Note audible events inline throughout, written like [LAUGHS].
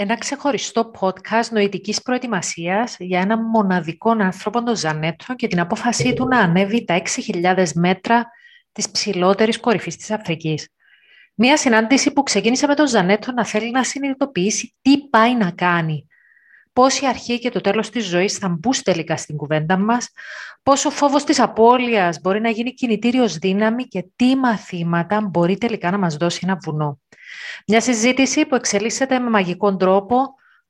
ένα ξεχωριστό podcast νοητικής προετοιμασίας για έναν μοναδικό άνθρωπο, τον Ζανέτο, και την απόφασή του να ανέβει τα 6.000 μέτρα της ψηλότερης κορυφής της Αφρικής. Μία συνάντηση που ξεκίνησε με τον Ζανέτο να θέλει να συνειδητοποιήσει τι πάει να κάνει. Πώς η αρχή και το τέλος της ζωής θα μπουν τελικά στην κουβέντα μας, πώς ο φόβος της απώλειας μπορεί να γίνει κινητήριος δύναμη και τι μαθήματα μπορεί τελικά να μας δώσει ένα βουνό. Μια συζήτηση που εξελίσσεται με μαγικό τρόπο,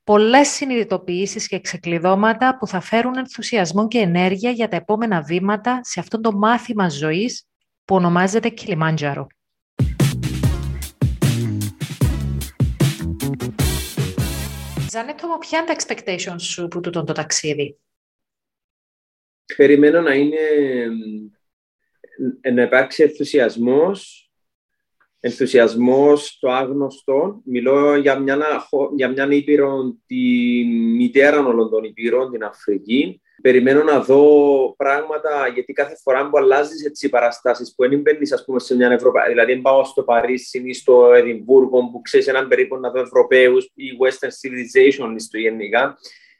πολλές συνειδητοποιήσεις και ξεκλειδώματα που θα φέρουν ενθουσιασμό και ενέργεια για τα επόμενα βήματα σε αυτό το μάθημα ζωής που ονομάζεται Κιλιμάντζαρο. Ζανέτο, ποια είναι τα expectations σου που τούτον το ταξίδι; Περιμένω να είναι να υπάρξει ενθουσιασμός ενθουσιασμός στο άγνωστο. Μιλώ για μια, για μια ήπειρο, τη μητέρα όλων των ήπειρων, την Αφρική. Περιμένω να δω πράγματα, γιατί κάθε φορά που αλλάζεις έτσι οι παραστάσεις, που δεν μπαίνεις, ας πούμε, σε μια Ευρωπαϊκή. Δηλαδή, δεν πάω στο Παρίσι ή στο Εδιμβούργο, που ξέρεις έναν περίπου να δω Ευρωπαίους ή Western Civilization, στο γενικά.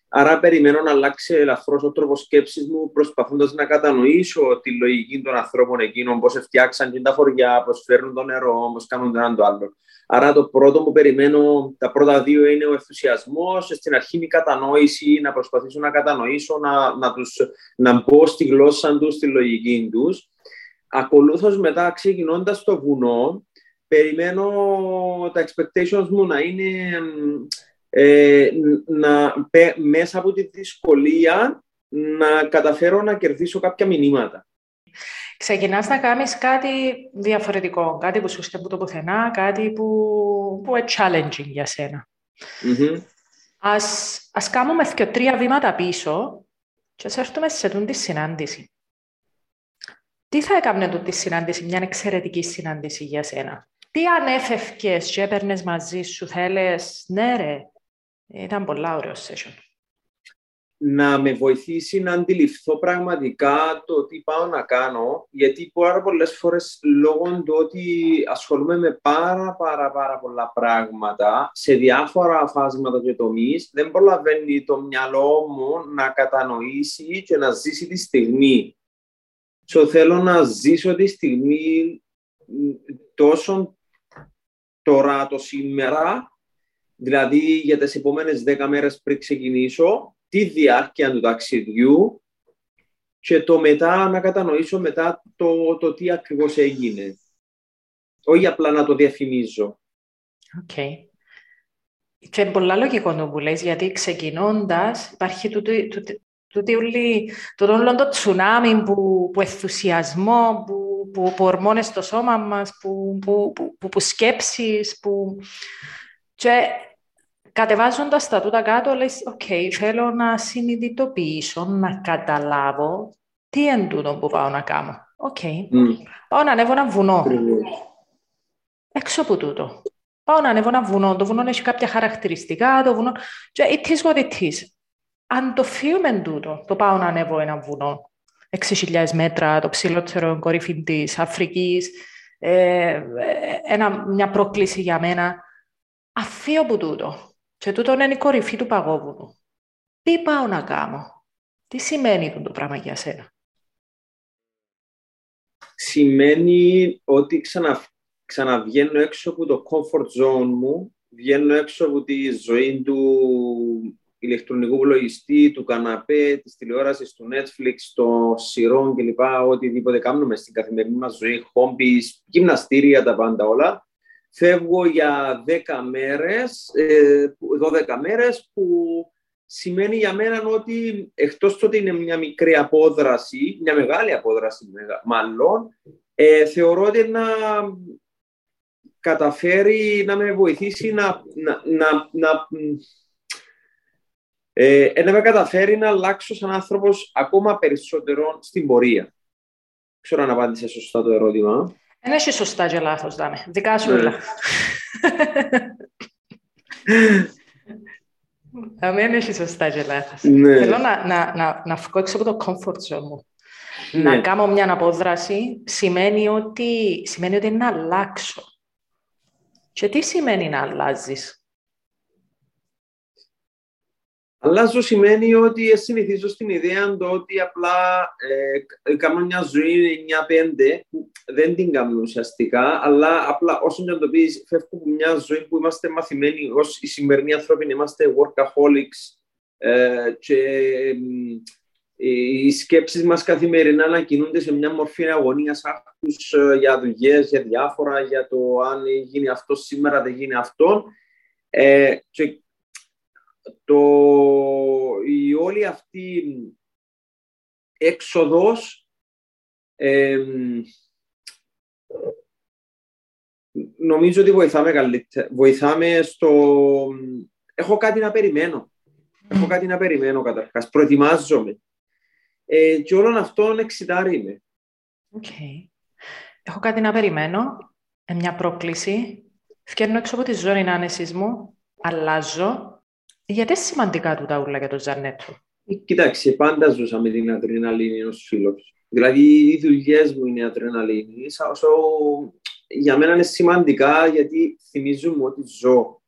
Άρα περιμένω να αλλάξει ελαφρώς ο τρόπος σκέψης μου, προσπαθώντας να κατανοήσω τη λογική των ανθρώπων εκείνων, πώς φτιάξαν και τα χωριά, πώς φέρνουν το νερό, πώς κάνουν το ένα το άλλο. Άρα το πρώτο που περιμένω, τα πρώτα δύο είναι ο ενθουσιασμός, στην αρχή η κατανόηση, να προσπαθήσω να κατανοήσω, να, να, τους, να μπω στη γλώσσα τους, στη λογική τους. Ακολούθως μετά, ξεκινώντας το βουνό, περιμένω τα expectations μου να είναι ε, να, μέσα από τη δυσκολία να καταφέρω να κερδίσω κάποια μηνύματα. Ξεκινάς να κάνεις κάτι διαφορετικό, κάτι που σου στέλνει από το πουθενά, κάτι που, που είναι challenging για σένα. Mm-hmm. Ας, ας κάνουμε και τρία βήματα πίσω και ας έρθουμε σε τούν τη συνάντηση. Τι θα έκανε τούτη τη συνάντηση, μια εξαιρετική συνάντηση για σένα; Τι ανέφευκες και έπαιρνες μαζί σου, θέλες, ναι ρε, ήταν πολλά ωραίο session. Να με βοηθήσει να αντιληφθώ πραγματικά το τι πάω να κάνω, γιατί πάρα πολλές φορές λόγω του ότι ασχολούμαι με πάρα πάρα πάρα πολλά πράγματα σε διάφορα φάσματα και τομείς, δεν προλαβαίνει το μυαλό μου να κατανοήσει και να ζήσει τη στιγμή. So, θέλω να ζήσω τη στιγμή τόσο τώρα, το σήμερα, δηλαδή για τις επόμενες δέκα μέρες πριν ξεκινήσω, τη διάρκεια του ταξιδιού και το μετά να κατανοήσω μετά το, το τι ακριβώς έγινε. Όχι απλά να το διαφημίζω. OK. Okay. Και είναι πολλά λογικό το που λες, γιατί ξεκινώντας υπάρχει το όλο το τσουνάμι που, που ενθουσιασμό, που, που, που ορμόνες στο σώμα μας, που, που, που, που σκέψεις, που... Και κατεβάζοντας τα τούτα κάτω, λες, OK, okay, θέλω να συνειδητοποιήσω, να καταλάβω τι είναι τούτο που πάω να κάνω. OK, okay. mm. πάω να ανέβω ένα βουνό. Έξω από τούτο. Πάω να ανέβω ένα βουνό. Το βουνό έχει κάποια χαρακτηριστικά. Το βουνό... Και it is what it is. Αν το φύγουμε τούτο, το πάω να ανέβω ένα βουνό. 6.000 μέτρα, το ψηλότερο κορυφή της Αφρικής, ε, ε, ένα, μια πρόκληση για μένα. Αφήνω από τούτο και τούτο είναι η κορυφή του παγόβουνου. Τι πάω να κάνω; Τι σημαίνει αυτό το πράγμα για σένα; Σημαίνει ότι ξανα, ξαναβγαίνω έξω από το comfort zone μου, βγαίνω έξω από τη ζωή του ηλεκτρονικού πλογιστή, του καναπέ, της τηλεόρασης, του Netflix, των σειρών κλπ. Οτιδήποτε κάνουμε στην καθημερινή μας ζωή, χόμπις, γυμναστήρια, τα πάντα όλα φεύγω για 10 μέρες, 12 ε, μέρες που σημαίνει για μένα ότι εκτός ότι είναι μια μικρή απόδραση, μια μεγάλη απόδραση μάλλον, ε, θεωρώ ότι να καταφέρει να με βοηθήσει να, να, να, να ε, να με καταφέρει να αλλάξω σαν άνθρωπος ακόμα περισσότερο στην πορεία. Ξέρω αν απάντησες σωστά το ερώτημα. Δεν έχει σωστά και λάθος, δάμε. Δικά σου όλα. Δεν έχει σωστά και λάθος. Ναι. Θέλω να, να, να, να βγω έξω από το comfort zone μου. Ναι. Να κάνω μια απόδραση σημαίνει ότι, σημαίνει ότι είναι να αλλάξω. Και τι σημαίνει να αλλάζεις; Αλλάζω σημαίνει ότι συνηθίζω στην ιδέα το ότι απλά ε, κάνω μια ζωή 9-5 που δεν την κάνω ουσιαστικά, αλλά απλά όσο να το πεις φεύγω από μια ζωή που είμαστε μαθημένοι ως οι σημερινοί άνθρωποι, είμαστε workaholics ε, και οι σκέψεις μας καθημερινά να κινούνται σε μια μορφή αγωνίας άκους ε, για δουλειές, για διάφορα, για το αν γίνει αυτό σήμερα, δεν γίνει αυτό. Ε, και το, η όλη αυτή έξοδος ε, νομίζω ότι βοηθάμε καλύτερα. Βοηθάμε στο... Έχω κάτι να περιμένω. Έχω κάτι να περιμένω καταρχάς. Προετοιμάζομαι. Ε, και όλων αυτών εξητάρει με. Okay. Έχω κάτι να περιμένω. Ε, μια πρόκληση. Φκέρνω έξω από τη ζώνη άνεσης μου. Αλλάζω. Γιατί είναι σημαντικά του τα ούλα για τον Ζανέτο. Ε, κοιτάξτε, πάντα ζούσα με την αδρεναλίνη ως φίλος. Δηλαδή, οι δουλειές μου είναι αδρεναλίνης. Όσο για μένα είναι σημαντικά γιατί θυμίζουν ότι ζω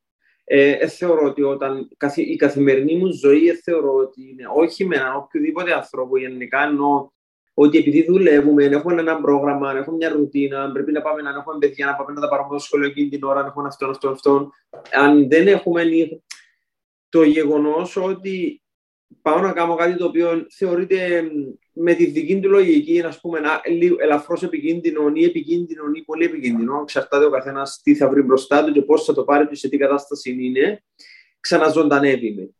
ε, ε, θεωρώ ότι όταν η καθημερινή μου ζωή ε, θεωρώ ότι είναι όχι με έναν οποιοδήποτε άνθρωπο γενικά εννοώ ότι επειδή δουλεύουμε, έχουμε ένα πρόγραμμα, έχουμε μια ρουτίνα, πρέπει να πάμε να έχουμε παιδιά, να πάμε να τα πάρουμε στο σχολείο εκείνη την ώρα, να έχουμε αυτό, αυτό, αυτό. Αν δεν έχουμε το γεγονός ότι πάω να κάνω κάτι το οποίο θεωρείται με τη δική του λογική, να πούμε, ελαφρώς επικίνδυνο ή επικίνδυνο ή πολύ επικίνδυνο, εξαρτάται ο καθένας τι θα βρει μπροστά του και πώς θα το πάρει και σε τι κατάσταση είναι, ξαναζωντανεύει με.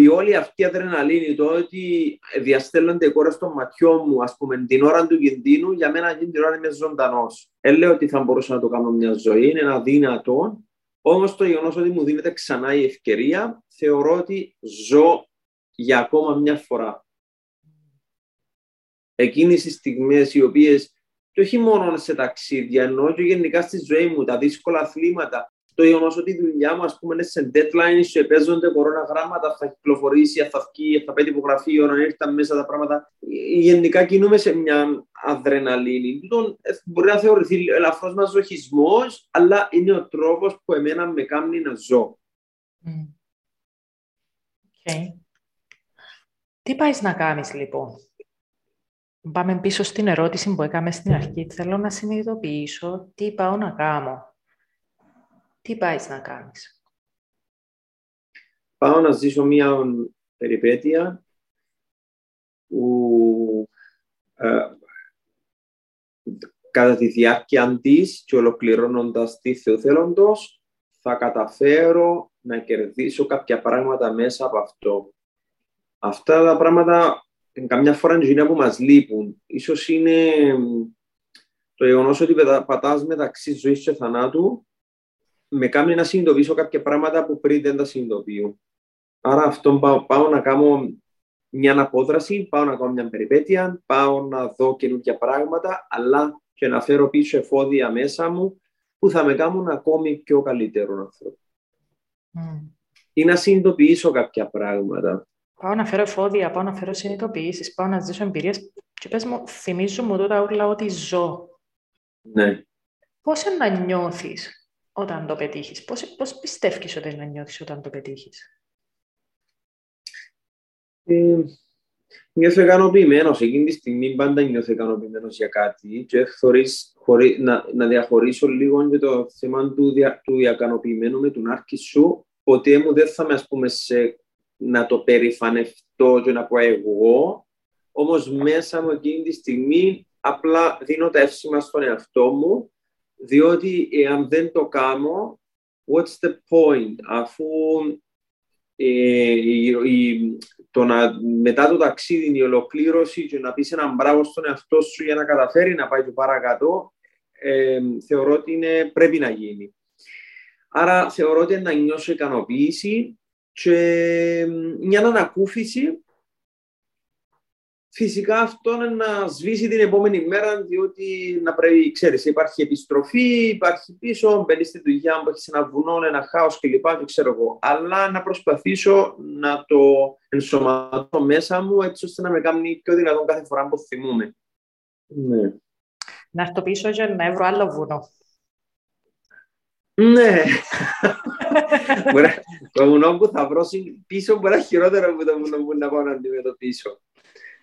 Η όλη αυτή η αδρεναλίνη, το ότι διαστέλλονται κόρες στο ματιό μου, ας πούμε, την ώρα του κινδύνου, για μένα εκείνη την ώρα είμαι ζωντανός. Δεν λέω ότι θα μπορούσα να το κάνω μια ζωή, είναι ένα αδύνατο. Όμως το γεγονός ότι μου δίνεται ξανά η ευκαιρία, θεωρώ ότι ζω για ακόμα μια φορά. Εκείνες οι στιγμές οι οποίες και όχι μόνο σε ταξίδια, ενώ και γενικά στη ζωή μου, τα δύσκολα αθλήματα, το γεγονός ότι η δουλειά μου, ας πούμε, είναι σε deadline, σου παίζονται κορώνα γράμματα, θα κυκλοφορήσει, θα βγει, θα πέτει υπογραφή, όταν ήρθαν μέσα τα πράγματα. Γενικά κινούμε σε μια αδρεναλίνη. Λοιπόν, μπορεί να θεωρηθεί ελαφρώς μαζοχισμός, αλλά είναι ο τρόπος που εμένα με κάνει να ζω. Okay. Τι πάεις να κάνεις λοιπόν; Πάμε πίσω στην ερώτηση που έκαμε στην αρχή. Θέλω να συνειδητοποιήσω τι πάω να κάνω. Τι πάει να κάνεις; Πάω να ζήσω μια περιπέτεια που ε, κατά τη διάρκεια της και ολοκληρώνοντας τη Θεοθέλοντος θα καταφέρω να κερδίσω κάποια πράγματα μέσα από αυτό. Αυτά τα πράγματα καμιά φορά είναι που μας λείπουν. Ίσως είναι το γεγονός ότι πατάς μεταξύ ζωής και θανάτου με κάνει να συνειδητοποιήσω κάποια πράγματα που πριν δεν τα συνειδητοποιώ. Άρα αυτό πάω, πάω να κάνω μια αναπόδραση, πάω να κάνω μια περιπέτεια, πάω να δω καινούργια πράγματα, αλλά και να φέρω πίσω εφόδια μέσα μου που θα με κάνουν ακόμη πιο καλύτερο άνθρωπο. Mm. Ή να συνειδητοποιήσω κάποια πράγματα. Πάω να φέρω εφόδια, πάω να φέρω συνειδητοποιήσεις, πάω να ζήσω εμπειρίες και πες μου, θυμίζω μου τότε όλα ότι ζω. Ναι. Πώς είναι να νιώθεις; Όταν το πετύχεις, πώς, πώς πιστεύεις ότι είναι να νιώθεις όταν το πετύχεις; Ε, νιώθω ικανοποιημένος. Εκείνη τη στιγμή πάντα νιώθω ικανοποιημένος για κάτι και χωρίς, χωρί, να, να διαχωρίσω λίγο και το θέμα του, δια, του ικανοποιημένου με τον άρκη σου. Ποτέ μου δεν θα με, ας πούμε, σε να το περηφανευτώ και να πω εγώ, όμως μέσα μου εκείνη τη στιγμή απλά δίνω τα εύσημα στον εαυτό μου, διότι εάν δεν το κάνω, what's the point, αφού ε, η, το να, μετά το ταξίδι, η ολοκλήρωση και να πεις έναν μπράβο στον εαυτό σου για να καταφέρει να πάει το παρακάτω, ε, θεωρώ ότι είναι, πρέπει να γίνει. Άρα θεωρώ ότι να νιώσω ικανοποίηση και μια ανακούφιση φυσικά αυτό είναι να σβήσει την επόμενη μέρα διότι να πρέπει, ξέρεις, υπάρχει επιστροφή, υπάρχει πίσω, μπαίνεις στη δουλειά μου, έχεις ένα βουνό, ένα χάος κλπ. Και ξέρω εγώ. Αλλά να προσπαθήσω να το ενσωματώ μέσα μου έτσι ώστε να με κάνει πιο δυνατόν κάθε φορά που θυμούμε. Ναι. Να έρθω πίσω και να βρω άλλο βουνό. Ναι. [LAUGHS] το βουνό που θα βρω πίσω μπορεί να χειρότερο από το βουνό που να πάω να αντιμετωπίσω.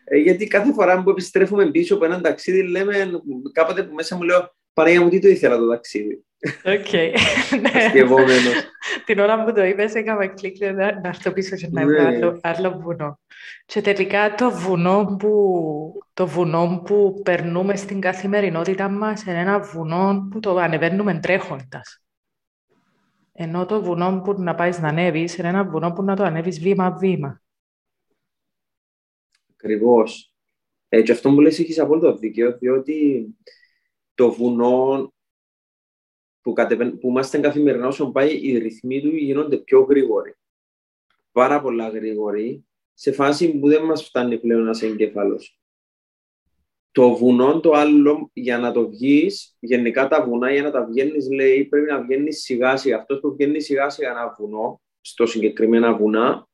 Ε, γιατί κάθε φορά που επιστρέφουμε πίσω από έναν ταξίδι, λέμε κάποτε που μέσα μου λέω Παναγία μου, τι το ήθελα το ταξίδι; Οκ. [LAUGHS] Σκευόμενο. Την ώρα που το είπες, έκανα κλικ να, να έρθω πίσω και να βρω άλλο, άλλο βουνό. Και τελικά το βουνό, που, το βουνό που περνούμε στην καθημερινότητα μας είναι ένα βουνό που το ανεβαίνουμε τρέχοντας. Ενώ το βουνό που να πάεις να ανέβεις είναι ένα βουνό που να το ανέβεις βήμα-βήμα. Ακριβώς. Ε, και αυτό που λες έχεις απόλυτο δίκαιο, διότι το βουνό που, κατεβα... που είμαστε καθημερινά όσο πάει, οι ρυθμοί του γίνονται πιο γρήγοροι. Πάρα πολλά γρήγοροι, σε φάση που δεν μας φτάνει πλέον ένας εγκέφαλος. Το βουνό το άλλο, για να το βγεις, γενικά τα βουνά για να τα βγαίνεις, λέει, πρέπει να βγαίνεις σιγά σιγά. Αυτός που βγαίνει σιγά σιγά ένα βουνό, στο συγκεκριμένα βουνά,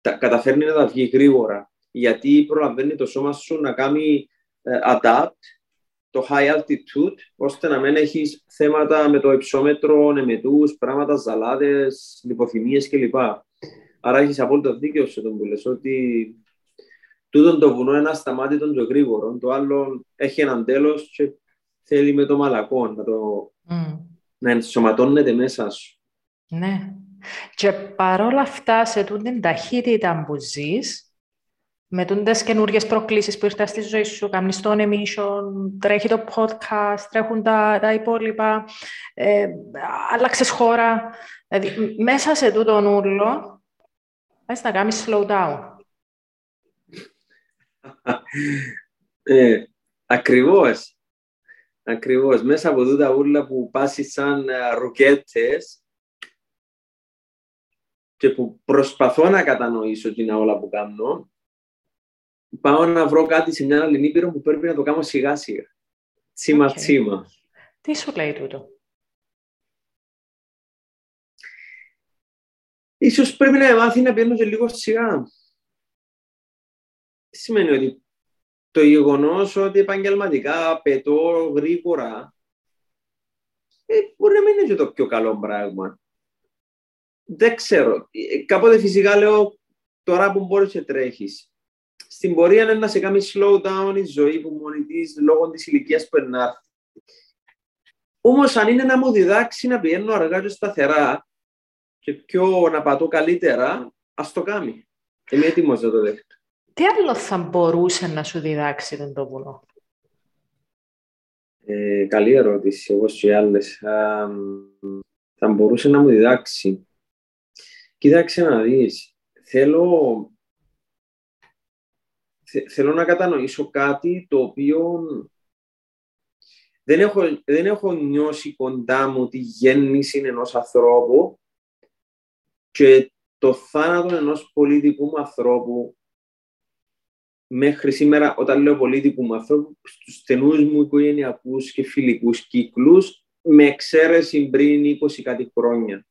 τα, καταφέρνει να τα βγει γρήγορα. Γιατί προλαβαίνει το σώμα σου να κάνει uh, adapt το high altitude, ώστε να μην έχεις θέματα με το υψόμετρο, νεμετούς, πράγματα, ζαλάδες, λιποθυμίες κλπ. Άρα έχεις απόλυτο δίκαιο σε τον που λες, ότι τούτο το βουνό είναι ασταμάτητο και γρήγορο, το άλλο έχει έναν τέλος και θέλει με το μαλακό να, το, mm. να ενσωματώνεται μέσα σου. Ναι. Και παρόλα αυτά, σε τούτη την ταχύτητα που ζεις, με τούντες καινούργιες προκλήσεις που ήρθαν στη ζωή σου, κάνεις το animation, τρέχει το podcast, τρέχουν τα, τα υπόλοιπα, ε, άλλαξες χώρα. Δηλαδή, μέσα σε τούτο ούλο, πες να κάνεις slow down. [LAUGHS] ε, ακριβώς. Ακριβώς. Μέσα από τούτα ούλα που πάσεις σαν ε, ρουκέτες και που προσπαθώ να κατανοήσω τι είναι όλα που κάνω, πάω να βρω κάτι σε μια άλλη ήπειρο που πρέπει να το κάνω σιγά σιγά. Τσίμα okay. τσίμα. Τι σου λέει τούτο; Ίσως πρέπει να μάθει να πιένω και λίγο σιγά. Τι σημαίνει ότι το γεγονός ότι επαγγελματικά πετώ γρήγορα ε, μπορεί να μην είναι και το πιο καλό πράγμα. Δεν ξέρω. Ε, κάποτε φυσικά λέω τώρα που μπορείς και τρέχεις στην πορεία είναι να σε κάνει slow down η ζωή που μόνη της λόγω της ηλικίας που ενάρθει. Όμως, αν είναι να μου διδάξει να πηγαίνω αργά και σταθερά και πιο να πατώ καλύτερα, ας το κάνει. Είμαι έτοιμος να το δέχτω. Τι άλλο θα μπορούσε να σου διδάξει τον το βουνό. Ε, καλή ερώτηση, όπως και οι άλλες. θα μπορούσε να μου διδάξει. Κοίταξε να δεις. Θέλω θέλω να κατανοήσω κάτι το οποίο δεν έχω, δεν έχω νιώσει κοντά μου τη γέννηση ενός ανθρώπου και το θάνατο ενός πολιτικού μου ανθρώπου μέχρι σήμερα, όταν λέω πολίτικου μου ανθρώπου, στους στενούς μου οικογενειακούς και φιλικούς κύκλους, με εξαίρεση πριν 20 κάτι χρόνια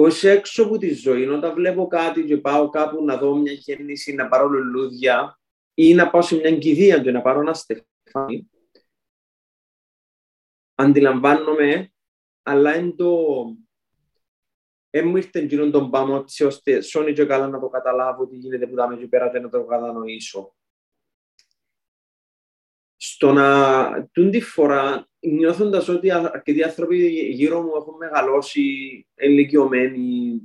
ως έξω από τη ζωή, όταν βλέπω κάτι και πάω κάπου να δω μια γέννηση, να πάρω λουλούδια ή να πάω σε μια κηδεία και να πάρω ένα στεφάνι, αντιλαμβάνομαι, αλλά είναι το... Δεν μου ήρθε γύρω τον πάμε έτσι ώστε σώνει και καλά να το καταλάβω τι γίνεται που δάμε και πέρα και να το κατανοήσω. Στο να, τούν τη φορά, νιώθοντας ότι αρκετοί άνθρωποι γύρω μου έχουν μεγαλώσει ηλικιωμένοι,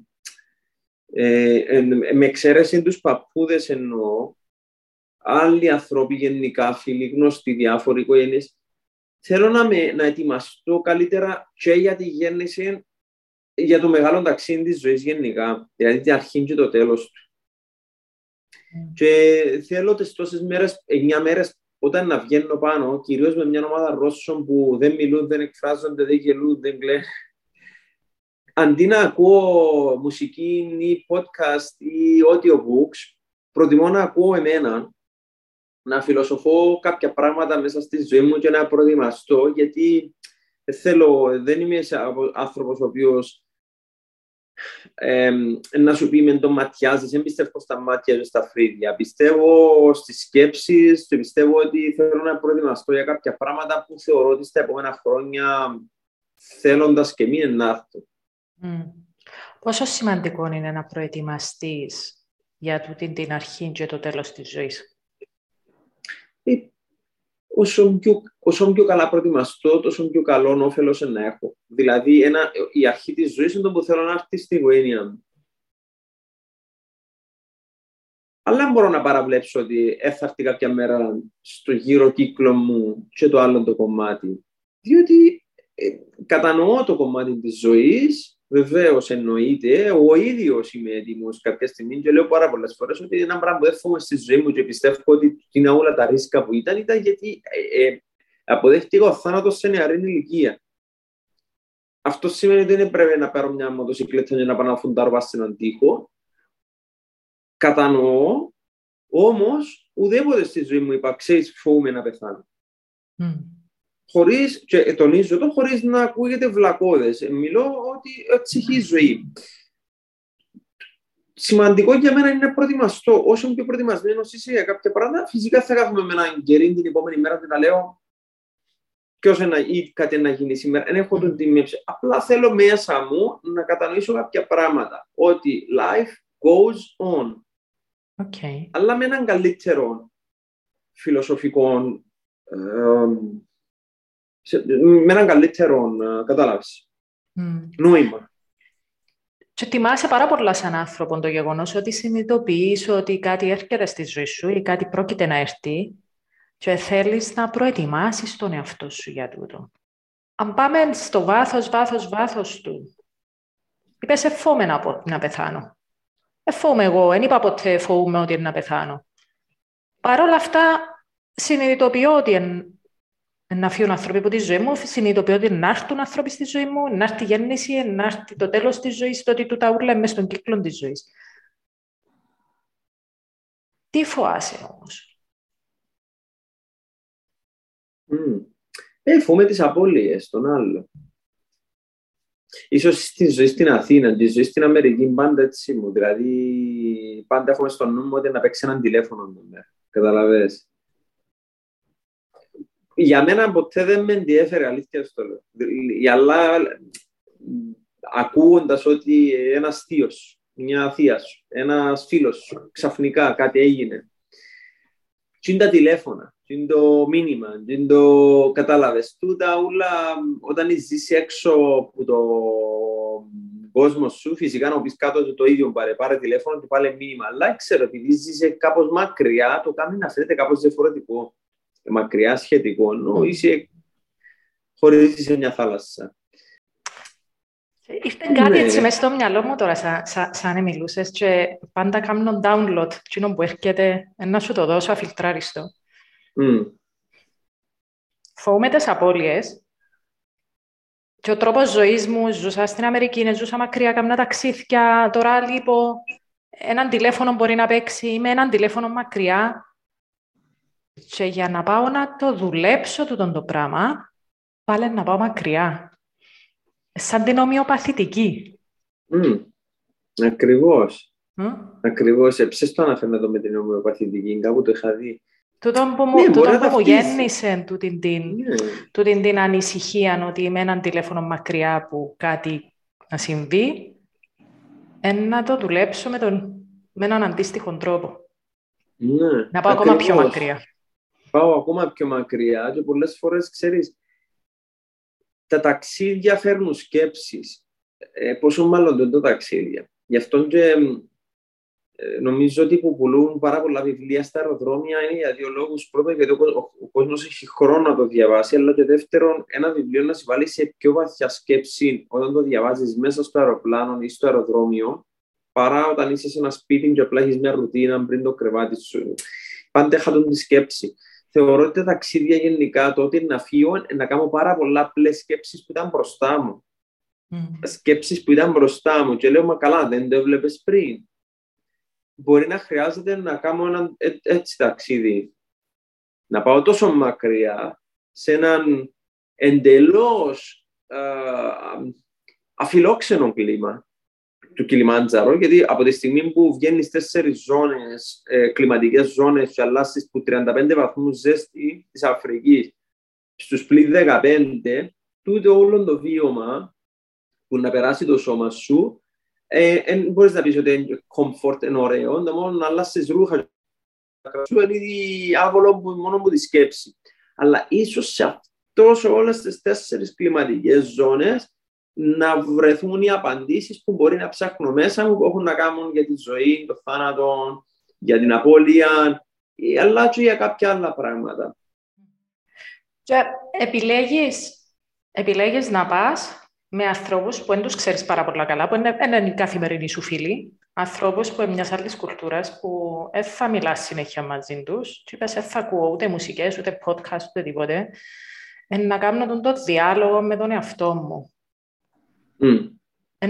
ε, ε, με εξαίρεση τους παππούδες εννοώ, άλλοι άνθρωποι γενικά, φίλοι, γνωστοί, διάφοροι οικογένειες, θέλω να, με, να ετοιμαστώ καλύτερα και για τη γέννηση, για το μεγάλο ταξίδι της ζωής γενικά, δηλαδή την αρχή και το τέλος του. Mm. Και θέλω τις τόσες μέρες, εννιά μέρες όταν να βγαίνω πάνω, κυρίως με μια ομάδα Ρώσων που δεν μιλούν, δεν εκφράζονται, δεν γελούν, δεν κλαίνουν, αντί να ακούω μουσική ή podcast ή audiobooks, προτιμώ να ακούω εμένα, να φιλοσοφώ κάποια πράγματα μέσα στη ζωή μου και να προετοιμαστώ, γιατί θέλω, δεν είμαι άνθρωπος ο οποίος ε, να σου πει με το ματιάζεις, δεν πιστεύω στα μάτια και στα φρύδια. Πιστεύω στις σκέψεις και πιστεύω ότι θέλω να προετοιμαστώ για κάποια πράγματα που θεωρώ ότι στα επόμενα χρόνια θέλοντας και μη να έρθω. Mm. Πόσο σημαντικό είναι να προετοιμαστείς για τούτη την αρχή και το τέλος της ζωής; Ε, όσο, πιο, όσο πιο καλά προετοιμαστώ, τόσο πιο καλό όφελος να έχω. Δηλαδή, ένα, η αρχή της ζωής είναι το που θέλω να έρθει στην οικογένεια μου. Αλλά δεν μπορώ να παραβλέψω ότι έρθει κάποια μέρα στο γύρο κύκλο μου και το άλλο το κομμάτι. Διότι ε, κατανοώ το κομμάτι της ζωής, βεβαίως εννοείται, ο ίδιος είμαι έτοιμος κάποια στιγμή και λέω πάρα πολλές φορές ότι ένα πράγμα που δεν στη ζωή μου και πιστεύω ότι είναι όλα τα ρίσκα που ήταν, ήταν γιατί ε, ε, αποδέχτηκα ο θάνατος σε νεαρή ηλικία. Αυτό σημαίνει ότι δεν πρέπει να πάρω μια μοτοσυκλέτα για να πάω να φουντάρω σε έναν τοίχο. Κατανοώ, όμως ουδέποτε στη ζωή μου είπα, ξέρεις, φοβούμαι να πεθάνω. Mm χωρίς, και τονίζω το, χωρίς να ακούγεται βλακώδες. Ε, μιλώ ότι έτσι έχει η ζωή. Σημαντικό για μένα είναι να προετοιμαστώ. Όσο πιο προετοιμασμένος είσαι για κάποια πράγματα, φυσικά θα κάθομαι με έναν κερί την επόμενη μέρα και να λέω ποιος ένα ή κάτι να γίνει σήμερα. Δεν έχω τον τιμή. Απλά θέλω μέσα μου να κατανοήσω κάποια πράγματα. Ότι life goes on. Okay. Αλλά με έναν καλύτερο φιλοσοφικό ε, με έναν καλύτερο, κατάλαβες, mm. νόημα. Και τιμάσαι πάρα πολλά σαν άνθρωπο το γεγονός ότι συνειδητοποιείς ότι κάτι έρχεται στη ζωή σου ή κάτι πρόκειται να έρθει και θέλεις να προετοιμάσεις τον εαυτό σου για τούτο. Αν πάμε στο βάθος, βάθος, βάθος του, είπες εφόμε να, να πεθάνω. Εφόμε εγώ, δεν είπα ποτέ φοβούμαι ότι είναι να πεθάνω. Παρ' όλα αυτά, συνειδητοποιώ ότι να φύγουν άνθρωποι από τη ζωή μου, συνειδητοποιώ ότι να έρθουν άνθρωποι στη ζωή μου, να έρθει η γέννηση, να έρθει το τέλος της ζωής, το ότι του τα ούλα μέσα στον κύκλο της ζωής. Τι φοάσαι όμως; Mm. Ε, φοβούμαι τις απώλειες των άλλων. Ίσως στη ζωή στην Αθήνα, τη ζωή στην Αμερική πάντα έτσι μου. Δηλαδή, πάντα έχουμε στο νου μου ότι να παίξει έναν τηλέφωνο. Καταλαβες; Για μένα ποτέ δεν με ενδιέφερε, αλήθεια στο λέω. Αλλά ακούγοντας ότι ένας θείος, μια θεία σου, ένας φίλος σου, ξαφνικά κάτι έγινε. Τι είναι τα τηλέφωνα, τι είναι το μήνυμα, τι είναι το κατάλαβες. Τούτα όλα, όταν ζήσει έξω από το κόσμο σου, φυσικά να πεις κάτω το ίδιο πάρε, πάρε τηλέφωνο και πάλι μήνυμα. Αλλά ξέρω, επειδή ζήσει κάπως μακριά, το κάνει να φαίνεται κάπως διαφορετικό μακριά σχετικό, ενώ είσαι χωρίς είσαι μια θάλασσα. Ήρθε κάτι έτσι μέσα στο μυαλό μου τώρα, σαν, σαν, σαν μιλούσες και πάντα κάνω download, κοινό που έρχεται, να σου το δώσω αφιλτράριστο. Mm. Φοβούμαι τις απώλειες και ο τρόπος ζωής μου, ζούσα στην Αμερική, ζούσα μακριά, κάμνα ταξίδια, τώρα λείπω, έναν τηλέφωνο μπορεί να παίξει, με έναν τηλέφωνο μακριά, και για να πάω να το δουλέψω τούτο το πράγμα, πάλι να πάω μακριά. Σαν την ομοιοπαθητική. Mm. Ακριβώς. Mm? Ακριβώς. Έψες το αναφέρω εδώ με την ομοιοπαθητική, κάπου το είχα δει. Τούτο που μου, ναι, τούτο που μου γέννησε τούτη την, ναι. τούτη την ανησυχία ότι με έναν τηλέφωνο μακριά που κάτι να συμβεί, να το δουλέψω με, τον, με έναν αντίστοιχο τρόπο. Ναι, να πάω ακριβώς. ακόμα πιο μακριά πάω ακόμα πιο μακριά και πολλές φορές, ξέρεις, τα ταξίδια φέρνουν σκέψεις. Ε, πόσο μάλλον δεν το ταξίδια. Γι' αυτό και ε, νομίζω ότι που πουλούν πάρα πολλά βιβλία στα αεροδρόμια είναι για δύο λόγους. Πρώτον, γιατί ο, ο, ο κόσμος έχει χρόνο να το διαβάσει, αλλά και δεύτερον, ένα βιβλίο να σε βάλει σε πιο βαθιά σκέψη όταν το διαβάζεις μέσα στο αεροπλάνο ή στο αεροδρόμιο, παρά όταν είσαι σε ένα σπίτι και απλά έχεις μια ρουτίνα πριν το κρεβάτι σου. Πάντα είχα τον τη σκέψη θεωρώ ότι τα ταξίδια γενικά, το ότι να φύγω, να κάνω πάρα πολλά απλές σκέψεις που ήταν μπροστά μου. Mm. Σκέψεις που ήταν μπροστά μου και λέω, μα καλά, δεν το έβλεπες πριν. Μπορεί να χρειάζεται να κάνω ένα έτσι ταξίδι. Να πάω τόσο μακριά σε έναν εντελώς αφιλόξενο κλίμα του Κιλιμάντζαρο, γιατί από τη στιγμή που βγαίνει τέσσερις ζώνες, ε, κλιματικές ζώνες, και αλλάσεις που 35 βαθμούς ζέστη της Αφρικής στους πλήν 15, τούτο όλο το βίωμα που να περάσει το σώμα σου, ε, ε, μπορείς να πεις ότι είναι comfort, είναι ωραίο, το μόνο να αλλάσεις ρούχα σου είναι ήδη άβολο μόνο από τη σκέψη. Αλλά ίσως σε αυτός, σε όλες τις τέσσερις κλιματικές ζώνες, να βρεθούν οι απαντήσεις που μπορεί να ψάχνω μέσα μου, που έχουν να κάνουν για τη ζωή, το θάνατο, για την απώλεια, αλλά και για κάποια άλλα πράγματα. Και επιλέγεις, επιλέγεις να πας με ανθρώπους που δεν τους ξέρεις πάρα πολλά καλά, που είναι, είναι η καθημερινή σου φίλη, ανθρώπους που είναι μιας άλλης κουλτούρας, που δεν θα μιλάς συνέχεια μαζί τους, και είπες, δεν θα ακούω ούτε μουσικές, ούτε podcast, ούτε τίποτε, να κάνω τον το διάλογο με τον εαυτό μου. Mm.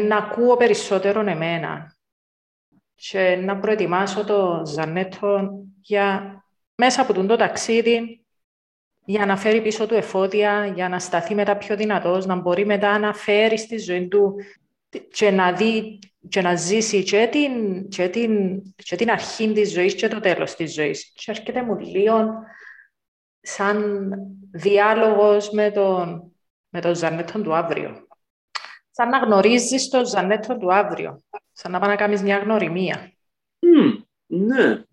Να ακούω περισσότερο εμένα και να προετοιμάσω το Ζανέτο για μέσα από τον το ταξίδι για να φέρει πίσω του εφόδια, για να σταθεί μετά πιο δυνατός, να μπορεί μετά να φέρει στη ζωή του και να δει και να ζήσει και την, και την, και την αρχή της ζωής και το τέλος της ζωής. Και έρχεται μου λίγο σαν διάλογος με τον, με τον Ζανέτον του αύριο. Σαν να γνωρίζεις τον Ζανέτον του αύριο. Σαν να πάει να κάνεις μια γνωριμία. Mm, ναι.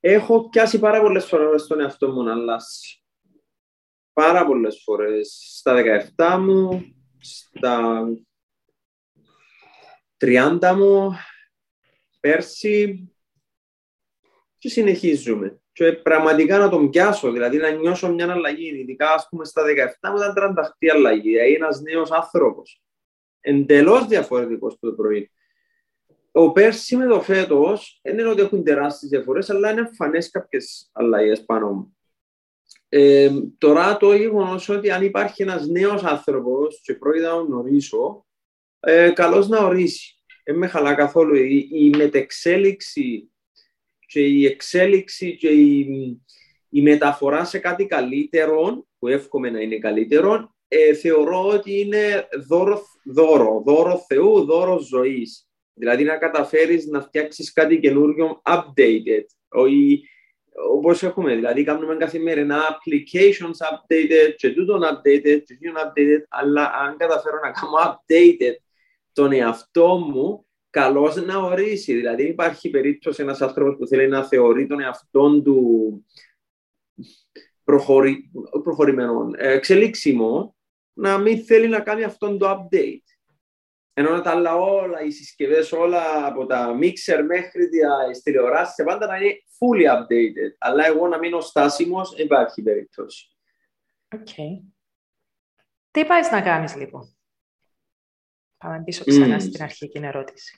Έχω πιάσει πάρα πολλές φορές στον εαυτό μου να αλλάξει πάρα πολλές φορές. Στα 17 μου, στα 30 μου, πέρσι και συνεχίζουμε. Και πραγματικά να τον πιάσω, δηλαδή να νιώσω μια αλλαγή. Ειδικά, ας πούμε, στα 17 μου ήταν τρανταχτή αλλαγή. Δηλαδή, ένας νέος άνθρωπος. Εντελώς διαφορετικός που το πρωί. Ο πέρσι με το φέτος, δεν είναι ότι έχουν τεράστιες διαφορές, αλλά είναι εμφανές κάποιες αλλαγές πάνω μου. Ε, τώρα το γεγονός ότι αν υπάρχει ένας νέος άνθρωπος και πρόκειται να γνωρίσω, ε, καλώς να ορίσει. Δεν με χαλά καθόλου. Η, η μετεξέλιξη και η εξέλιξη και η, η μεταφορά σε κάτι καλύτερο, που εύχομαι να είναι καλύτερο, ε, θεωρώ ότι είναι δώρο, δώρο, δώρο Θεού, δώρο ζωής. Δηλαδή να καταφέρεις να φτιάξεις κάτι καινούριο updated, όχι όπως έχουμε, δηλαδή κάνουμε καθημερινά applications updated και τούτον updated και τούτον updated, αλλά αν καταφέρω να κάνω updated τον εαυτό μου, καλώς να ορίσει. Δηλαδή υπάρχει περίπτωση ένας άνθρωπος που θέλει να θεωρεί τον εαυτό του προχωρη... προχωρημένο, εξελίξιμο, να μην θέλει να κάνει αυτόν το update. Ενώ τα άλλα όλα, οι συσκευές όλα από τα mixer μέχρι τις τηλεοράσεις, πάντα να είναι fully updated. Αλλά εγώ να μείνω στάσιμος, υπάρχει περίπτωση. Οκ. Τι πάεις να κάνεις λοιπόν; Πάμε πίσω ξανά mm. στην αρχική ερώτηση.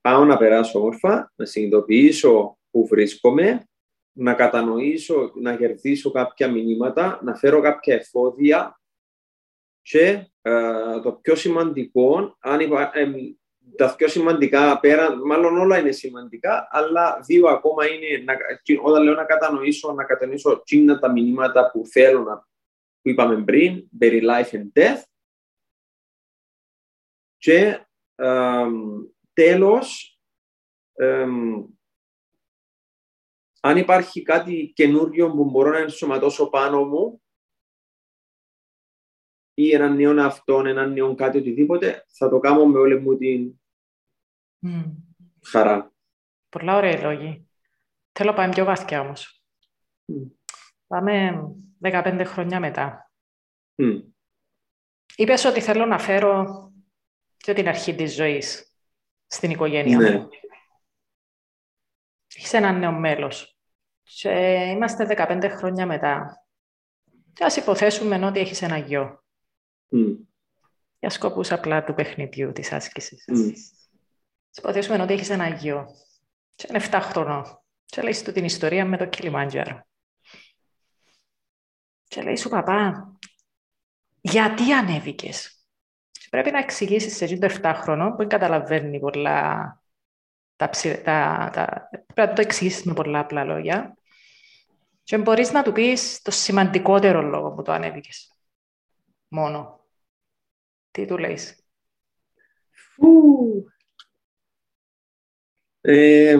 Πάω να περάσω όμορφα, να συνειδητοποιήσω που βρίσκομαι, να κατανοήσω, να κερδίσω κάποια μηνύματα, να φέρω κάποια εφόδια και ε, το πιο σημαντικό, αν υπά, ε, τα πιο σημαντικά πέρα, μάλλον όλα είναι σημαντικά, αλλά δύο ακόμα είναι, να, όταν λέω να κατανοήσω, να κατανοήσω τσίνα τα μηνύματα που θέλω να, που είπαμε πριν, περί life and death. Και ε, τέλος, αν υπάρχει κάτι καινούριο που μπορώ να ενσωματώσω πάνω μου, ή έναν νέο αυτόν, έναν νέο κάτι, οτιδήποτε, θα το κάνω με όλη μου την mm. χαρά. Πολλά ωραία λόγοι. Θέλω πάμε πιο βαθιά όμως. Mm. Πάμε 15 χρόνια μετά. Mm. Είπες ότι θέλω να φέρω και την αρχή της ζωής στην οικογένεια ναι. Μου. Είσαι ένα νέο μέλος. Και είμαστε 15 χρόνια μετά. Και ας υποθέσουμε ότι έχεις ένα γιο. Mm. Για σκοπούς απλά του παιχνιδιού, της άσκησης. Mm. Υποθέσουμε ότι έχεις ένα γιο και είναι 7 χρονών και λέει του την ιστορία με το Κιλιμάντζαρο. Και λέει σου παπά, γιατί ανέβηκες; Και πρέπει να εξηγήσεις σε το 7 χρονών που δεν καταλαβαίνει πολλά τα, τα, τα, πρέπει να το εξηγήσεις με πολλά απλά λόγια και μπορείς να του πεις το σημαντικότερο λόγο που το ανέβηκες. Μόνο. Τι του λέεις. Φου. Ε,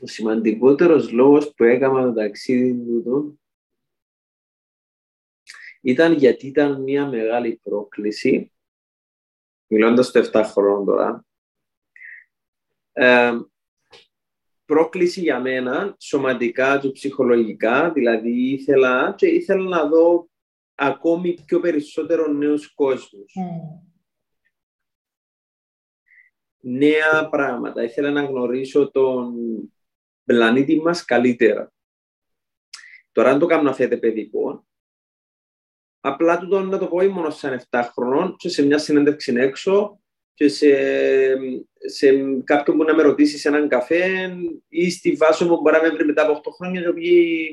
ο σημαντικότερος λόγος που έκανα το ταξίδι του ήταν γιατί ήταν μια μεγάλη πρόκληση, μιλώντας το 7 χρόνων τώρα, ε, πρόκληση για μένα, σωματικά και ψυχολογικά, δηλαδή ήθελα, και ήθελα να δω ακόμη πιο περισσότερο νέους κόσμους. Mm. Νέα πράγματα. Ήθελα να γνωρίσω τον πλανήτη μας καλύτερα. Τώρα αν το κάνω αφέτε παιδικό, απλά του να το πω μόνο σαν 7 χρονών και σε μια συνέντευξη έξω και σε, σε κάποιον που να με ρωτήσει σε έναν καφέ ή στη βάση μου μπορεί να με βρει μετά από 8 χρόνια και πει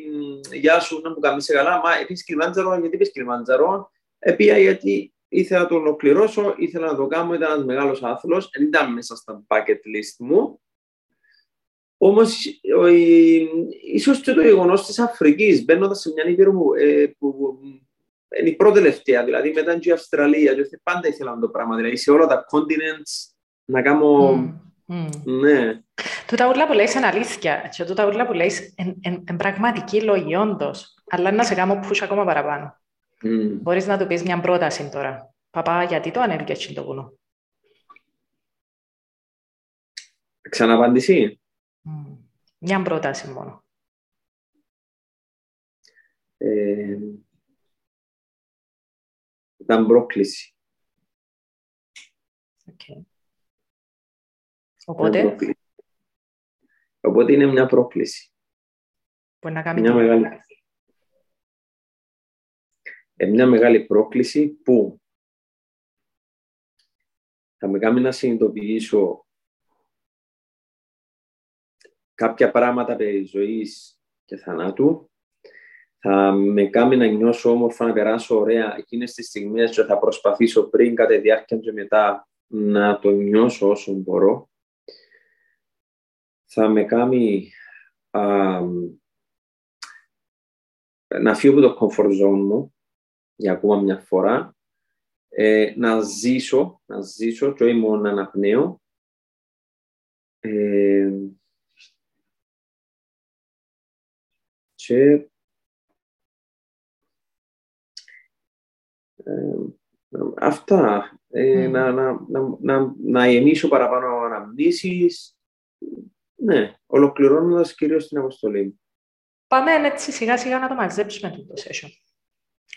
«Γεια σου, να μου κάνεις καλά, μα επίσης Κιλιμάντζαρο, γιατί είπες Κιλιμάντζαρο» Επία γιατί ήθελα να το ολοκληρώσω, ήθελα να το κάνω, ήταν ένας μεγάλος άθλος, δεν ήταν μέσα στα bucket list μου. Όμως, ίσως και το γεγονός της Αφρικής, μπαίνοντας σε μια ήπειρο που, ε, που είναι η πρώτη τελευταία, δηλαδή μετά και η Αυστραλία, και πάντα ήθελα το πράγμα, δηλαδή σε όλα τα continents να κάνω... Mm. Mm. Ναι. Τούτα ούλα που λέεις είναι αλήθεια και τούτα ούλα που λέεις είναι πραγματική λόγη όντως, αλλά να σε κάνω push ακόμα παραπάνω. Mm. Μπορείς να του πεις μια πρόταση τώρα. Παπά, γιατί το ανέβηκες το βουνό; Ξαναπάντηση. Mm. Μια πρόταση μόνο. Ε, ήταν πρόκληση. Okay. Οπότε... Οπότε είναι μια πρόκληση. Μπορεί να κάνει μια μεγάλη... Ε, μια μεγάλη πρόκληση που θα με κάνει να συνειδητοποιήσω κάποια πράγματα περί ζωής και θανάτου θα με κάνει να νιώσω όμορφα, να περάσω ωραία εκείνες τις στιγμές και θα προσπαθήσω πριν, κατά τη διάρκεια και μετά να το νιώσω όσο μπορώ. Θα με κάνει να φύγω από το comfort zone μου για ακόμα μια φορά, ε, να ζήσω, να ζήσω και όχι μόνο να αναπνέω. Ε, και αυτά. Ε, να, να, να, να, να ενίσω παραπάνω αναμνήσεις. Ναι, ολοκληρώνοντας κυρίως την αποστολή. Πάμε έτσι σιγά σιγά να το μαζέψουμε το session.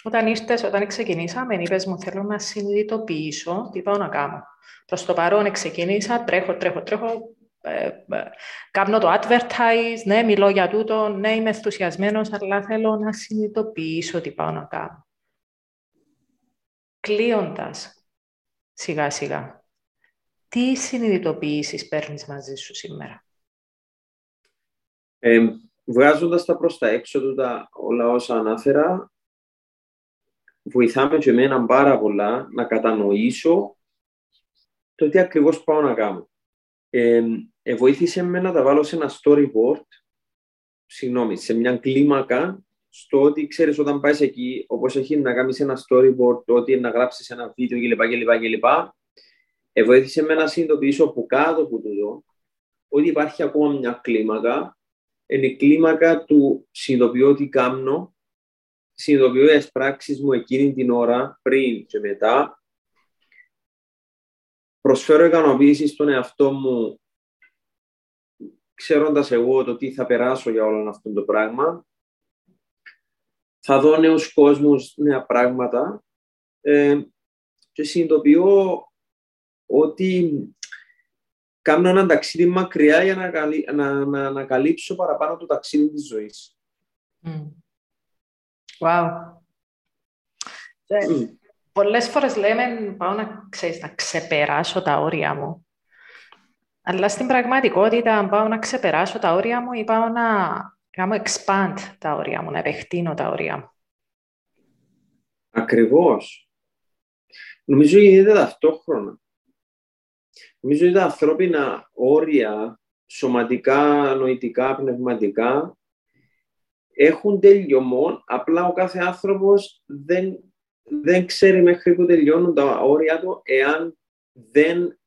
Όταν ήρθες, όταν ξεκινήσαμε, είπες μου θέλω να συνειδητοποιήσω τι πάω να κάνω. Προς το παρόν ξεκινήσα, τρέχω, τρέχω, τρέχω, ε, ε, κάνω το advertise, ναι, μιλώ για τούτο, ναι, είμαι ενθουσιασμένος, αλλά θέλω να συνειδητοποιήσω τι πάω να κάνω κλείοντας σιγά σιγά. Τι συνειδητοποιήσεις παίρνεις μαζί σου σήμερα; Ε, βγάζοντας τα προς τα έξω τα όλα όσα ανάφερα, βοηθάμε και εμένα πάρα πολλά να κατανοήσω το τι ακριβώς πάω να κάνω. Ε, ε, βοήθησε με να τα βάλω σε ένα storyboard, συγγνώμη, σε μια κλίμακα στο ότι ξέρεις όταν πάεις εκεί, όπως έχει να κάνεις ένα storyboard, το ότι να γράψεις ένα βίντεο κλπ. κλπ, κλπ ε, βοήθησε με να συνειδητοποιήσω από κάτω από τούτο ότι υπάρχει ακόμα μια κλίμακα. Είναι η κλίμακα του συνειδητοποιώ τι κάνω, συνειδητοποιώ τις πράξεις μου εκείνη την ώρα, πριν και μετά. Προσφέρω ικανοποίηση στον εαυτό μου, ξέροντας εγώ το τι θα περάσω για όλο αυτό το πράγμα θα δω νέους κόσμους, νέα πράγματα ε, και συνειδητοποιώ ότι κάνω ένα ταξίδι μακριά για να, να, να, να καλύψω παραπάνω το ταξίδι της ζωής. Mm. Wow. Mm. Πολλές φορές λέμε πάω να, ξέρεις, να ξεπεράσω τα όρια μου. Αλλά στην πραγματικότητα πάω να ξεπεράσω τα όρια μου ή πάω να κάνω expand τα όρια μου, να επεκτείνω τα όρια μου; Ακριβώς. Νομίζω γίνεται ταυτόχρονα. Νομίζω ότι τα ανθρώπινα όρια, σωματικά, νοητικά, πνευματικά, έχουν τελειωμό, απλά ο κάθε άνθρωπος δεν, δεν ξέρει μέχρι που τελειώνουν τα όρια του, εάν δεν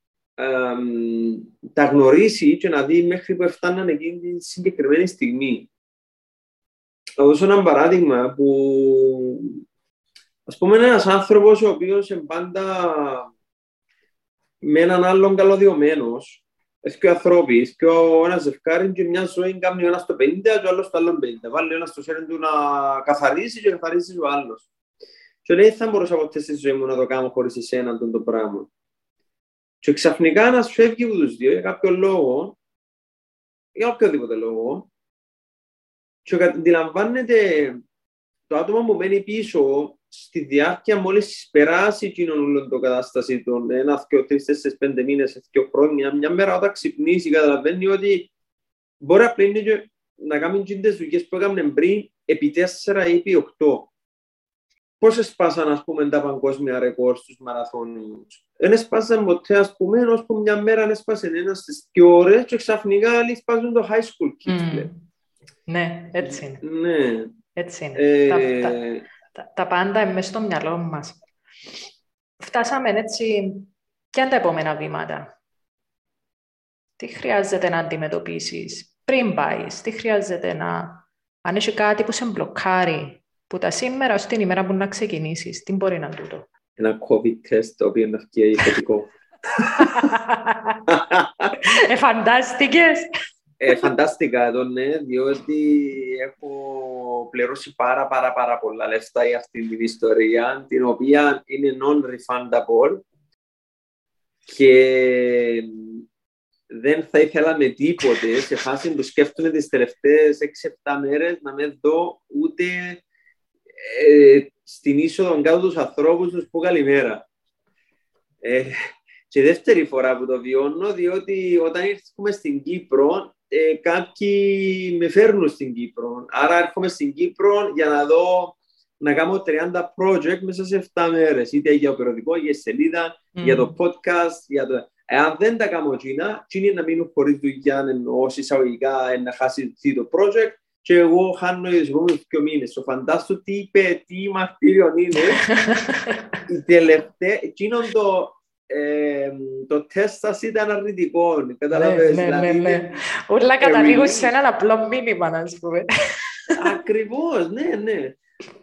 τα γνωρίσει και να δει μέχρι που φτάνανε εκείνη τη συγκεκριμένη στιγμή. Θα δώσω ένα παράδειγμα που ας πούμε ένας άνθρωπος ο οποίος είναι πάντα με έναν άλλον καλωδιωμένος έχει και ανθρώποι, και ο ένας ζευκάρι και μια ζωή κάνει ο ένας το 50 και ο άλλος το άλλο 50. Βάλει ο ένας το χέρι του να καθαρίσει και καθαρίσεις ο άλλος. Και λέει, θα μπορούσα ποτέ στη ζωή μου να το κάνω χωρίς εσένα το πράγμα. Και ξαφνικά ένας φεύγει από τους δύο για κάποιο λόγο, για οποιοδήποτε λόγο, και αντιλαμβάνεται το άτομο που μένει πίσω στη διάρκεια μόλις περάσει εκείνον το κατάσταση των ένα, δύο, τρεις, τέσσερις, πέντε μήνες, δύο χρόνια, μια μέρα όταν ξυπνήσει, καταλαβαίνει ότι μπορεί απλά να κάνει τις δουλειές που έκαμε πριν επί τέσσερα ή επί οχτώ. Πώς σπάσαν, ας πούμε, τα παγκόσμια ρεκόρ στους μαραθώνιους; Δεν σπάσαν ποτέ, ας πούμε, ώσπου μια μέρα έσπασε ένας στις δύο ώρες και ξαφνικά άλλοι σπάζουν το high school kids. Mm. Ναι, έτσι είναι. Ναι. Έτσι είναι. Ε... Τα, τα, τα, πάντα είναι μέσα στο μυαλό μας. Φτάσαμε έτσι. Ποια είναι τα επόμενα βήματα. Τι χρειάζεται να αντιμετωπίσεις πριν πάεις, τι χρειάζεται να. Αν έχει κάτι που σε μπλοκάρει, που τα σήμερα στην ημέρα που να ξεκινήσεις, τι μπορεί να τούτο; Ένα COVID test το οποίο να βγει θετικό. ε, φαντάστηκες. Ε, φαντάστηκα το, ναι, διότι έχω πληρώσει πάρα πάρα πάρα πολλά λεφτά για αυτή την ιστορία, την οποία είναι non-refundable και δεν θα ήθελα με τίποτε σε φάση που σκέφτομαι τις τελευταίες 6-7 μέρες να με δω ούτε ε, στην είσοδο κάτω τους ανθρώπους τους που καλημέρα. Ε, και δεύτερη φορά που το βιώνω, διότι όταν ήρθαμε στην Κύπρο, ε, κάποιοι με φέρνουν στην Κύπρο. Άρα έρχομαι στην Κύπρο για να δω να κάνω 30 project μέσα σε 7 μέρες, είτε για το περιοδικό, για σελίδα, mm. για το podcast, για το... Εάν δεν τα κάνω εκείνα, εκείνοι να μείνουν χωρίς δουλειά, ενώ εισαγωγικά να χάσει το project, και εγώ χάνω οι επόμενους δύο μήνες. Το φαντάσου τι είπε, τι μαρτύριο είναι. [LAUGHS] η τελευταία, εκείνο το, ε, το τεστ σας ήταν αρνητικό. Καταλαβαίνεις, ναι, ναι, δηλαδή, ναι, ναι. Όλα καταλήγουν σε ένα απλό μήνυμα, να πούμε. Ακριβώς, ναι, ναι.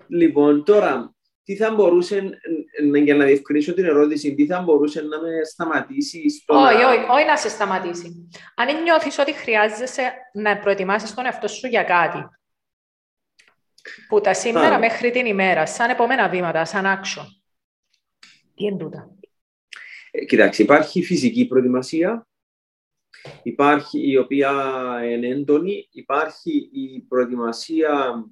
Λοιπόν, τώρα, τι θα μπορούσε, για να διευκρινίσω την ερώτηση, τι θα μπορούσε να με σταματήσει στο Όχι, όχι, όχι να σε σταματήσει. Αν νιώθεις ότι χρειάζεσαι να προετοιμάσεις τον εαυτό σου για κάτι, που τα σήμερα μέχρι την ημέρα, σαν επόμενα βήματα, σαν άξιο. Τι είναι τούτα. Ε, κοιτάξτε, υπάρχει φυσική προετοιμασία, υπάρχει η οποία είναι έντονη, υπάρχει η προετοιμασία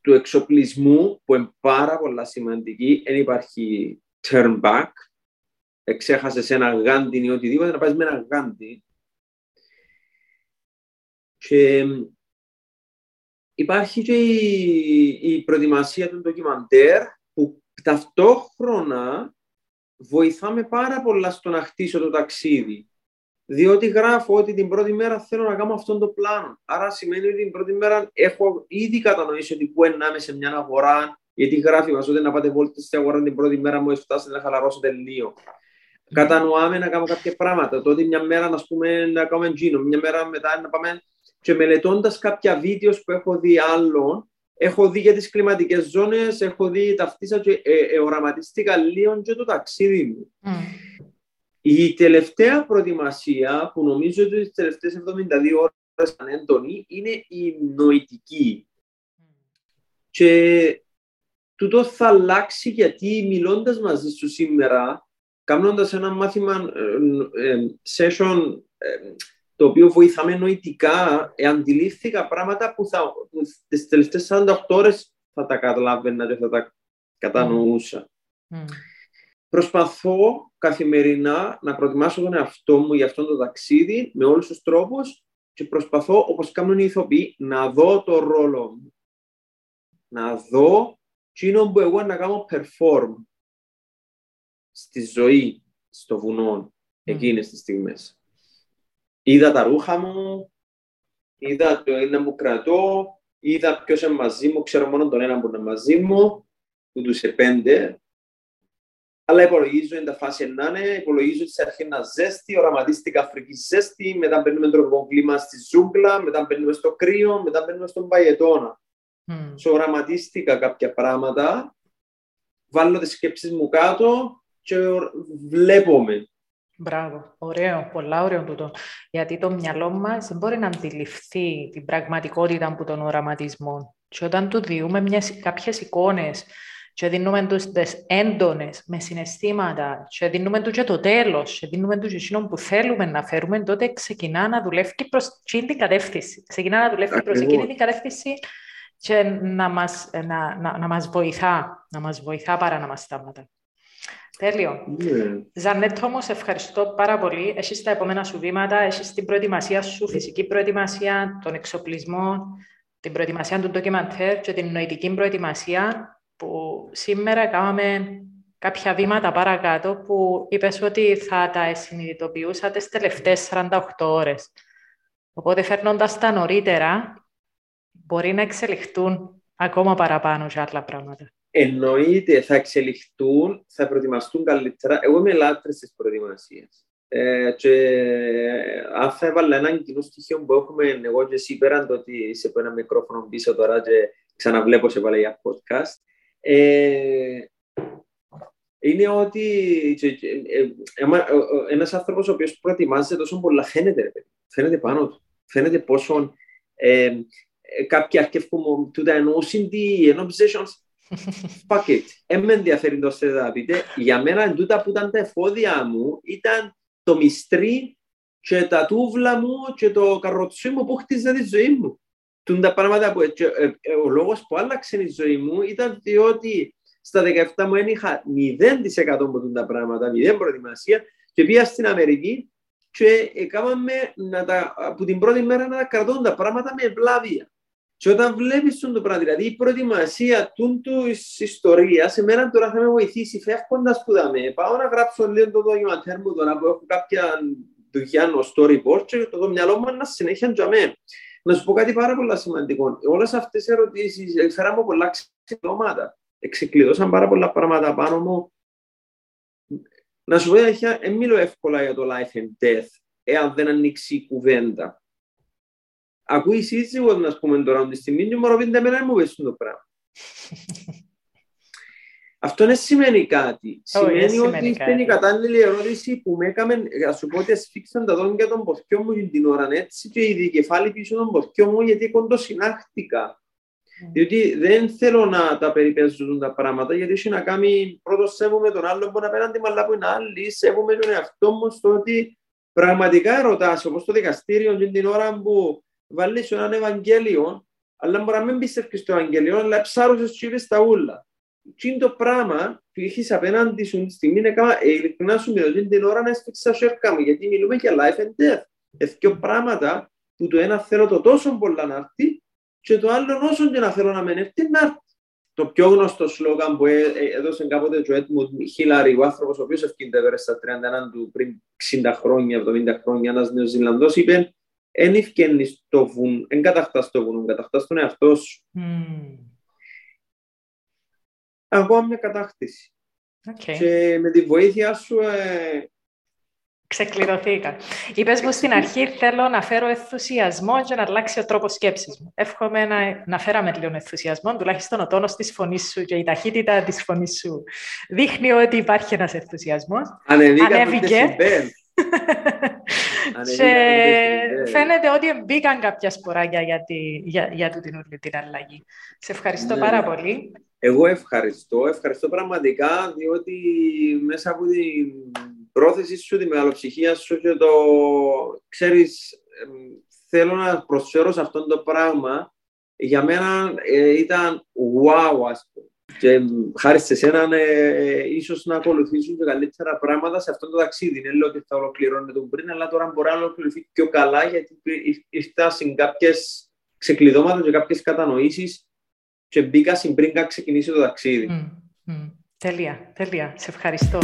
του εξοπλισμού που είναι πάρα πολύ σημαντική. Δεν υπάρχει turn back. Εξέχασες ένα γάντι ή οτιδήποτε, να πάει με ένα γάντι. Και υπάρχει και η, η προετοιμασία του ντοκιμαντέρ που ταυτόχρονα βοηθάμε πάρα πολλά στο να χτίσω το ταξίδι. Διότι γράφω ότι την πρώτη μέρα θέλω να κάνω αυτόν τον πλάνο. Άρα σημαίνει ότι την πρώτη μέρα έχω ήδη κατανοήσει ότι πού ενάμε σε μια αγορά, γιατί γράφει μας ότι να πάτε βόλτες στην αγορά την πρώτη μέρα μου φτάσει να χαλαρώσω τελείω. Κατανοάμε να κάνω κάποια πράγματα. Τότε μια μέρα να, πούμε, να κάνουμε τζίνο, μια μέρα μετά να πάμε και μελετώντας κάποια βίντεος που έχω δει άλλων, έχω δει για τις κλιματικές ζώνες, έχω δει ταυτίσα και ε, ε, οραματίστηκα λίγο και το ταξίδι μου. Mm. Η τελευταία προετοιμασία που νομίζω ότι τις τελευταίες 72 ώρες ήταν έντονη είναι η νοητική. Mm. Και τούτο θα αλλάξει γιατί μιλώντας μαζί σου σήμερα, κάνοντας ένα μάθημα ε, ε, session ε, το οποίο βοηθάμε νοητικά, ε, αντιλήφθηκα πράγματα που, θα, που τις τελευταίες 48 ώρες θα τα καταλάβαινα και θα τα κατανοούσα. Mm. Προσπαθώ καθημερινά να προετοιμάσω τον εαυτό μου για αυτό το ταξίδι με όλους τους τρόπους και προσπαθώ, όπως κάνουν οι ηθοποιοί, να δω το ρόλο μου. Να δω εκείνο που εγώ να κάνω perform στη ζωή, στο βουνό, εκείνες τις στιγμές. Είδα τα ρούχα μου, είδα το ένα που κρατώ, είδα ποιος είναι μαζί μου, ξέρω μόνο τον ένα που είναι μαζί μου, που τους επέντε, αλλά υπολογίζω είναι τα φάση να είναι, υπολογίζω ότι σε αρχή να ζέστη, οραματίστηκα Αφρική ζέστη, μετά μπαίνουμε τροπικό κλίμα στη ζούγκλα, μετά μπαίνουμε στο κρύο, μετά μπαίνουμε στον παγετώνα. Mm. So, οραματίστηκα κάποια πράγματα, βάλω τις σκέψεις μου κάτω και βλέπουμε. Μπράβο, ωραίο, πολλά ωραίο τούτο. Γιατί το μυαλό μας δεν μπορεί να αντιληφθεί την πραγματικότητα από τον οραματισμό. Και όταν του διούμε κάποιες εικόνες και δίνουμε τους τις έντονες με συναισθήματα και δίνουμε του και το τέλος και δίνουμε τους και εκείνο που θέλουμε να φέρουμε, τότε ξεκινά να δουλεύει προς εκείνη την κατεύθυνση. Ξεκινά να δουλεύει προς εκείνη την κατεύθυνση και να μας, να, να, να μας βοηθά, να μας βοηθά παρά να μας σταματά. Τέλειο. Yeah. Ζανέτ, όμως, ευχαριστώ πάρα πολύ. Έχεις τα επόμενα σου βήματα, έχεις την προετοιμασία σου, φυσική προετοιμασία, τον εξοπλισμό, την προετοιμασία του ντοκιμαντέρ και την νοητική προετοιμασία που σήμερα κάναμε κάποια βήματα παρακάτω που είπες ότι θα τα συνειδητοποιούσα τις τελευταίες 48 ώρες. Οπότε φέρνοντας τα νωρίτερα, μπορεί να εξελιχθούν ακόμα παραπάνω σε άλλα πράγματα. Εννοείται, θα εξελιχθούν, θα προετοιμαστούν καλύτερα. Εγώ είμαι λάτρης της προετοιμασίας. Ε, και αν θα έβαλα έναν κοινό στοιχείο που έχουμε εγώ και εσύ πέραν το ότι είσαι από ένα μικρόφωνο πίσω τώρα και ξαναβλέπω σε βάλε για podcast, ε, είναι ότι ε, ε, ένας άνθρωπος ο οποίος προετοιμάζεται τόσο πολλά φαίνεται, φαίνεται πάνω του. Φαίνεται πόσο ε, κάποιοι αρκεύκουν τούτα εννοούσιν τι obsessions fuck it. Δεν με ενδιαφέρει το θέλετε να πείτε. Για μένα τούτα που ήταν τα εφόδια μου ήταν το μυστρί και τα τούβλα μου και το καροτσί μου που χτίζα τη ζωή μου τα πράγματα που, και, ε, ε, ο λόγος που άλλαξε η ζωή μου ήταν διότι στα 17 μου είχα 0% από τα πράγματα, 0 προετοιμασία και πήγα στην Αμερική και έκαναμε να τα, από την πρώτη μέρα να τα κρατούν τα πράγματα με ευλάβεια. Και όταν βλέπεις το πράγμα, δηλαδή η προετοιμασία του ιστορίας, σε μένα τώρα θα με βοηθήσει φεύγοντας που δαμε. Πάω να γράψω λίγο το δοκιματέρ μου τώρα που έχω κάποια δουλειά ω storyboard και το μυαλό μου να συνέχεια για μένα. Να σου πω κάτι πάρα πολύ σημαντικό. Όλες αυτές οι ερωτήσεις φέραμε πολλά ξεπλώματα. Εξεκλειδώσαν πάρα πολλά πράγματα πάνω μου. Να σου πω, δεν μιλώ εύκολα για το life and death, εάν δεν ανοίξει η κουβέντα. Ακούει σύζυγος, να πούμε τώρα, τη στιγμή και μου ρωτήσετε εμένα μου πέσουν το πράγμα. [LAUGHS] Αυτό δεν σημαίνει κάτι. Oh, σημαίνει ότι είναι η κατάλληλη ερώτηση που με έκαμε, ας σου πω ότι ασφίξαν τα δόντια των ποθιών μου την ώρα έτσι και η δικεφάλη πίσω των ποθιών μου γιατί κοντοσυνάχτηκα. Mm. Διότι δεν θέλω να τα περιπέζουν τα πράγματα γιατί έχει να κάνει πρώτο σέβομαι τον άλλον που είναι απέναντι αλλά που είναι άλλη, σέβομαι τον εαυτό μου στο ότι πραγματικά ερωτάς όπως το δικαστήριο και την ώρα που βάλεις έναν Ευαγγέλιο αλλά μπορεί να μην πιστεύεις στο Ευαγγέλιο αλλά ψάρωσες και στα ούλα τι είναι το πράγμα που έχεις απέναντι σου τη στιγμή να κάνω, ε, ειλικρινά σου μιλώ, την ώρα να έσφιξα σέρκα μου, γιατί μιλούμε για life and death. Εθκιο πράγματα που το ένα θέλω το τόσο πολλά να έρθει και το άλλο όσο και να θέλω να μην έρθει να έρθει. Το πιο γνωστό σλόγαν που ε, ε, έδωσε κάποτε ο Έτμουντ Χίλαρη, ο άνθρωπος ο οποίος ευκαιρία στα 31 του πριν 60 χρόνια, 70 χρόνια, ένας Νέος Ζηλανδός, είπε: Εν ευκαιρνεί στο βουνό, εν καταχτά το βουνό, καταχτά τον εαυτό σου. Mm εγώ μια κατάκτηση. Okay. Και με τη βοήθεια σου... Ε... Ξεκληρωθήκα. Είπες μου στην αρχή θέλω να φέρω ενθουσιασμό για να αλλάξει ο τρόπος σκέψης μου. Εύχομαι να, να φέραμε λίγο ενθουσιασμό, τουλάχιστον ο τόνος της φωνής σου και η ταχύτητα της φωνής σου δείχνει ότι υπάρχει ένας ενθουσιασμός. Ανέβηκε. Και φαίνεται ότι μπήκαν κάποια σποράκια για, τη, για, για την, την αλλαγή. Σε ευχαριστώ ναι. πάρα πολύ. Εγώ ευχαριστώ. Ευχαριστώ πραγματικά, διότι μέσα από την πρόθεση σου, τη μεγαλοψυχία σου και το, ξέρεις, θέλω να προσφέρω σε αυτό το πράγμα. Για μένα ε, ήταν wow, ας πούμε. Και χάρη σε εσένα, ε, ίσως να ακολουθήσουν και καλύτερα πράγματα σε αυτό το ταξίδι. Δεν λέω ότι θα ολοκληρώνει το πριν, αλλά τώρα μπορεί να ολοκληρωθεί πιο καλά, γιατί ήρθα σε κάποιες ξεκλειδώματα και κάποιες κατανοήσεις και μπήκα πριν ξεκινήσει το ταξίδι. Mm, mm. Τέλεια, τέλεια. Σε ευχαριστώ.